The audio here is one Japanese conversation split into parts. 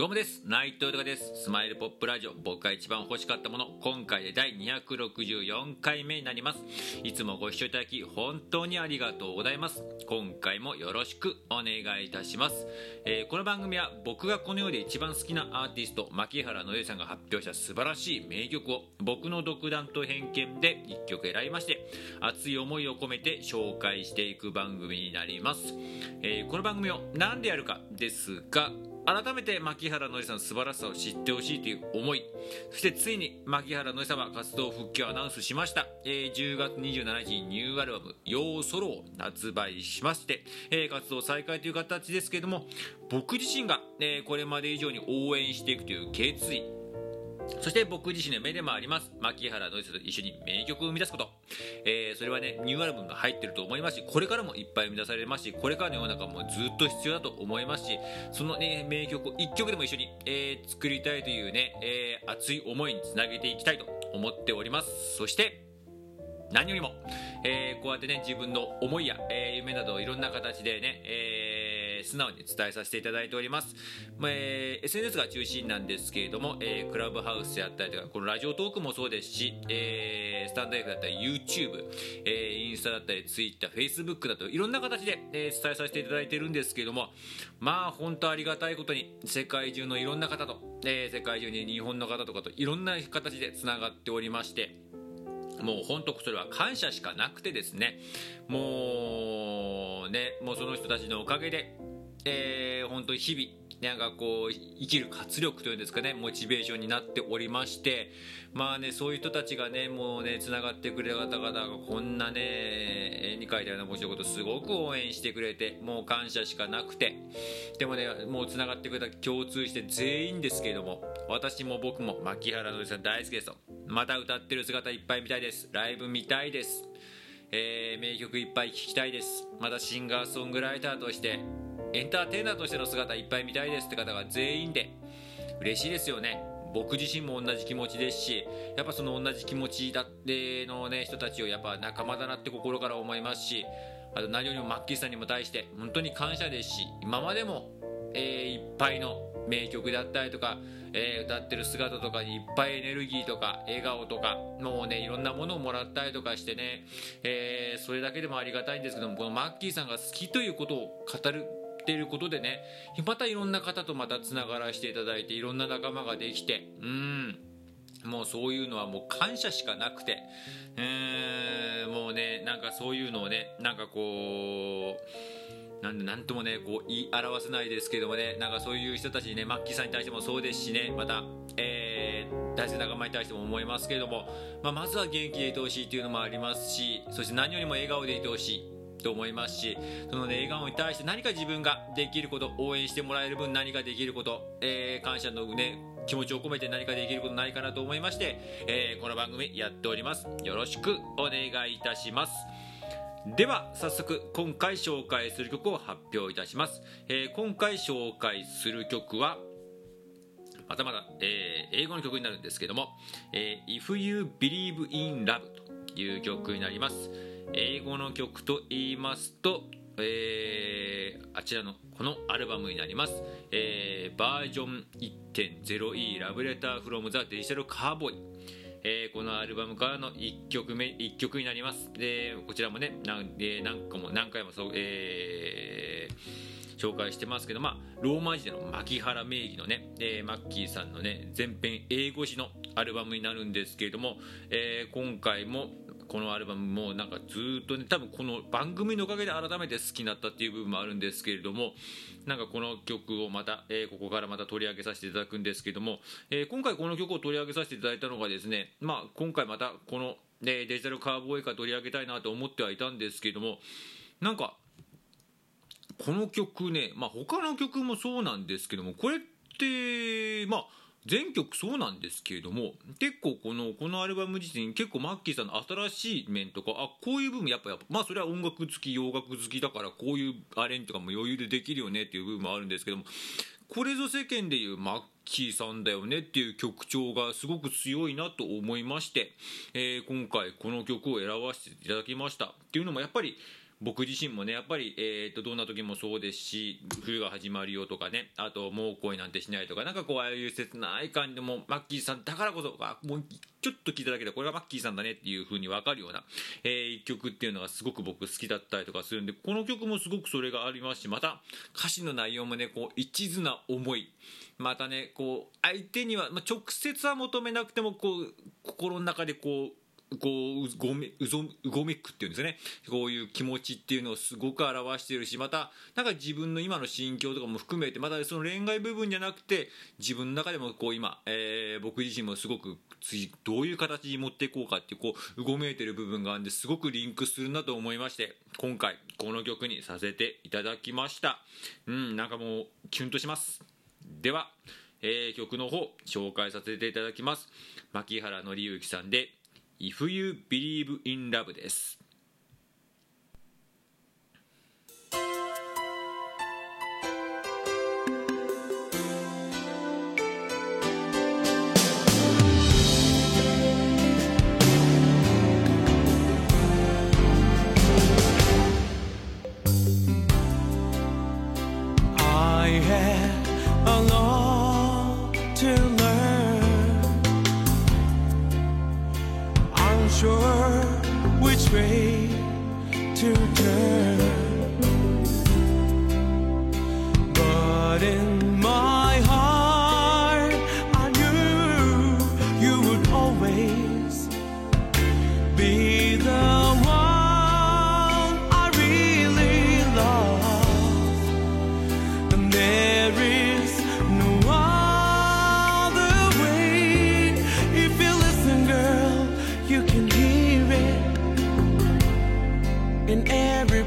どうもです。内藤隆です。スマイルポップラジオ。僕が一番欲しかったもの。今回で第264回目になります。いつもご視聴いただき本当にありがとうございます。今回もよろしくお願いいたします、えー、この番組は僕がこの世で一番好きなアーティスト牧原のえさんが発表した素晴らしい名曲を僕の独断と偏見で1曲選びまして熱い思いを込めて紹介していく番組になります、えー、この番組を何でやるかですが改めて牧原のりさんの素晴らしさを知ってほしいという思いそしてついに牧原の様活動復帰をアナウンスしました、えー、10月27日にニューアルバム「ヨーソロ」を発売しまして、えー、活動再開という形ですけれども僕自身が、えー、これまで以上に応援していくという決意そして僕自身の目でもあります、牧原のりさと一緒に名曲を生み出すこと。えー、それはね、ニューアルバムが入ってると思いますし、これからもいっぱい生み出されますし、これからの世の中もずっと必要だと思いますし、そのね、名曲を1曲でも一緒に、えー、作りたいというね、えー、熱い思いにつなげていきたいと思っております。そして、何よりも、えー、こうやってね、自分の思いや、え、夢などいろんな形でね、えーー、素直に伝えさせていただいております、ま、えー、SNS が中心なんですけれども、えー、クラブハウスであったりとかこのラジオトークもそうですし、えー、スタンド F だったり YouTube、えー、インスタだったり TwitterFacebook だといろんな形で、えー、伝えさせていただいてるんですけれどもまあ本当ありがたいことに世界中のいろんな方と、えー、世界中に日本の方とかといろんな形でつながっておりましてもう本当それは感謝しかなくてですねもうねもうその人たちのおかげでえー、本当に日々なんかこう生きる活力というんですかねモチベーションになっておりましてまあねそういう人たちがねもうねつながってくれる方々がこんなね絵に描いたような面白いことすごく応援してくれてもう感謝しかなくてでもねもうつながってくれた共通して全員ですけれども私も僕も牧原のりさん大好きですと。また歌ってる姿いっぱい見たいです。ライブ見たいです。えー、名曲いっぱい聴きたいです。またシンガーソングライターとしてエンターテイナーとしての姿いっぱい見たいですって方が全員で嬉しいですよね。僕自身も同じ気持ちですしやっぱその同じ気持ちだってのね人たちをやっぱ仲間だなって心から思いますしあと何よりもマッキーさんにも対して本当に感謝ですし今までも、えー、いっぱいの名曲だったりとか、えー、歌ってる姿とかにいっぱいエネルギーとか笑顔とかもうねいろんなものをもらったりとかしてね、えー、それだけでもありがたいんですけどもこのマッキーさんが好きということを語るってることでねまたいろんな方とまたつながらせていただいていろんな仲間ができてうん。もうそういうのはもう感謝しかなくて、えー、もうねなんかそういうのをねなんかこうなんなんともねこう言い表せないですけどもねなんかそういう人たちにねマッキーさんに対してもそうですしねまた、えー、大事な仲間に対しても思いますけれども、まあ、まずは元気でいてほしいというのもありますしそして何よりも笑顔でいてほしい。と思いますしその、ね、笑顔に対して何か自分ができること応援してもらえる分何かできること、えー、感謝のね気持ちを込めて何かできることないかなと思いまして、えー、この番組やっております。よろしくお願いいたします。では早速今回紹介する曲を発表いたします、えー、今回紹介する曲はまたまた、えー、英語の曲になるんですけども「えー、If You Believe in Love」という曲になります。英語の曲と言いますと、えー、あちらのこのアルバムになります、えー、バージョン 1.0e ラブレターフロムザデジタルカーボーイ。えー、このアルバムからの1曲目1曲になります。でこちらもね何,、えー、何個も何回もそう、えー、紹介してますけど、まあ、ローマ字での牧原名義のね、えー、マッキーさんのね全編英語詞のアルバムになるんですけれども、えー、今回もこのアルバムもなんかずっとね多分この番組のおかげで改めて好きになったっていう部分もあるんですけれどもなんかこの曲をまた、えー、ここからまた取り上げさせていただくんですけども、えー、今回この曲を取り上げさせていただいたのがですねまあ今回またこの、ね、デジタルカーボーイカー取り上げたいなと思ってはいたんですけどもなんかこの曲ねまあ他の曲もそうなんですけどもこれってまあ全曲そうなんですけれども結構このこのアルバム自身結構マッキーさんの新しい面とかあこういう部分やっぱやっぱまあそれは音楽好き洋楽好きだからこういうアレンジとかも余裕でできるよねっていう部分もあるんですけどもこれぞ世間でいうマッキーさんだよねっていう曲調がすごく強いなと思いまして、えー、今回この曲を選ばせていただきましたっていうのもやっぱり僕自身もねやっぱり、えー、とどんな時もそうですし冬が始まるよとかねあともう恋なんてしないとかなんかこうああいう切ない感じでもマッキーさんだからこそあもうちょっと聞いただけでこれがマッキーさんだねっていう風に分かるような、えー、一曲っていうのがすごく僕好きだったりとかするんでこの曲もすごくそれがありますしまた歌詞の内容もねこう一途な思いまたねこう相手には、まあ、直接は求めなくてもこう心の中でこうこううごめうぞうごめくっていうんですね。こういう気持ちっていうのをすごく表しているしまたなんか自分の今の心境とかも含めてまたその恋愛部分じゃなくて自分の中でもこう今、えー、僕自身もすごく次どういう形に持っていこうかっていうこううごめいてる部分があるんですごくリンクするなと思いまして今回この曲にさせていただきました。うんなんかもうキュンとします。では、えー、曲の方紹介させていただきます。牧原紀之さんで「If You Believe in Love です。But in my heart, I knew you would always be the one I really love. And there is no other way. If you listen, girl, you can hear it in every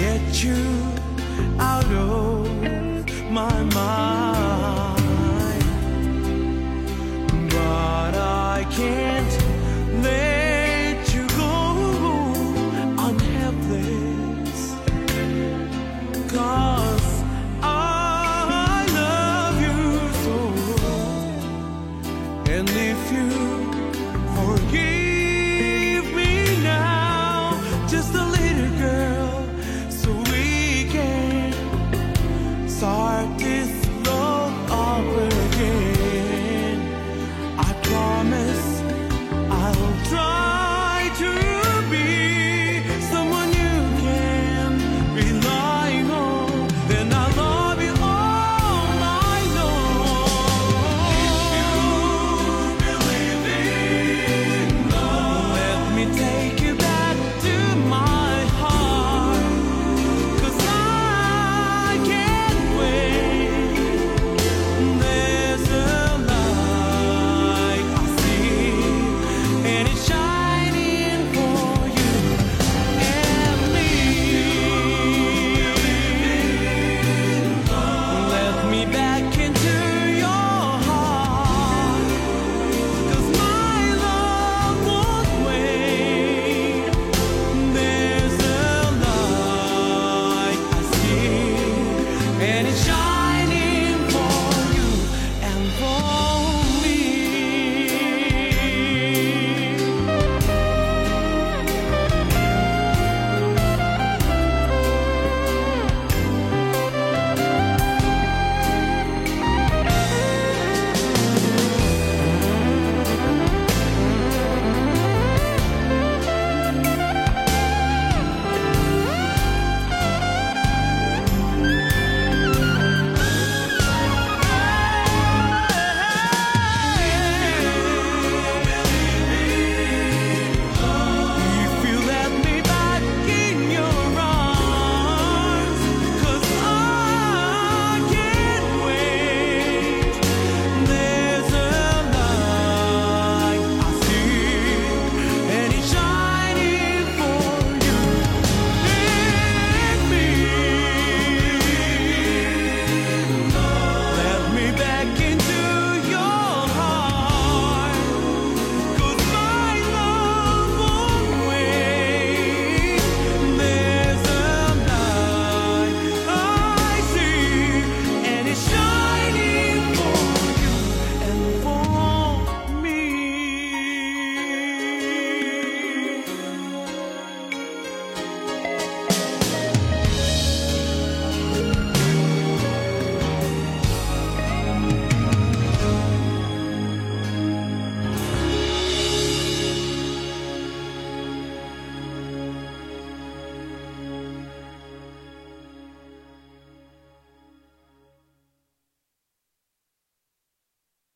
get you out of my mind. But I can't let you go. I'm helpless. Cause I love you so. And if you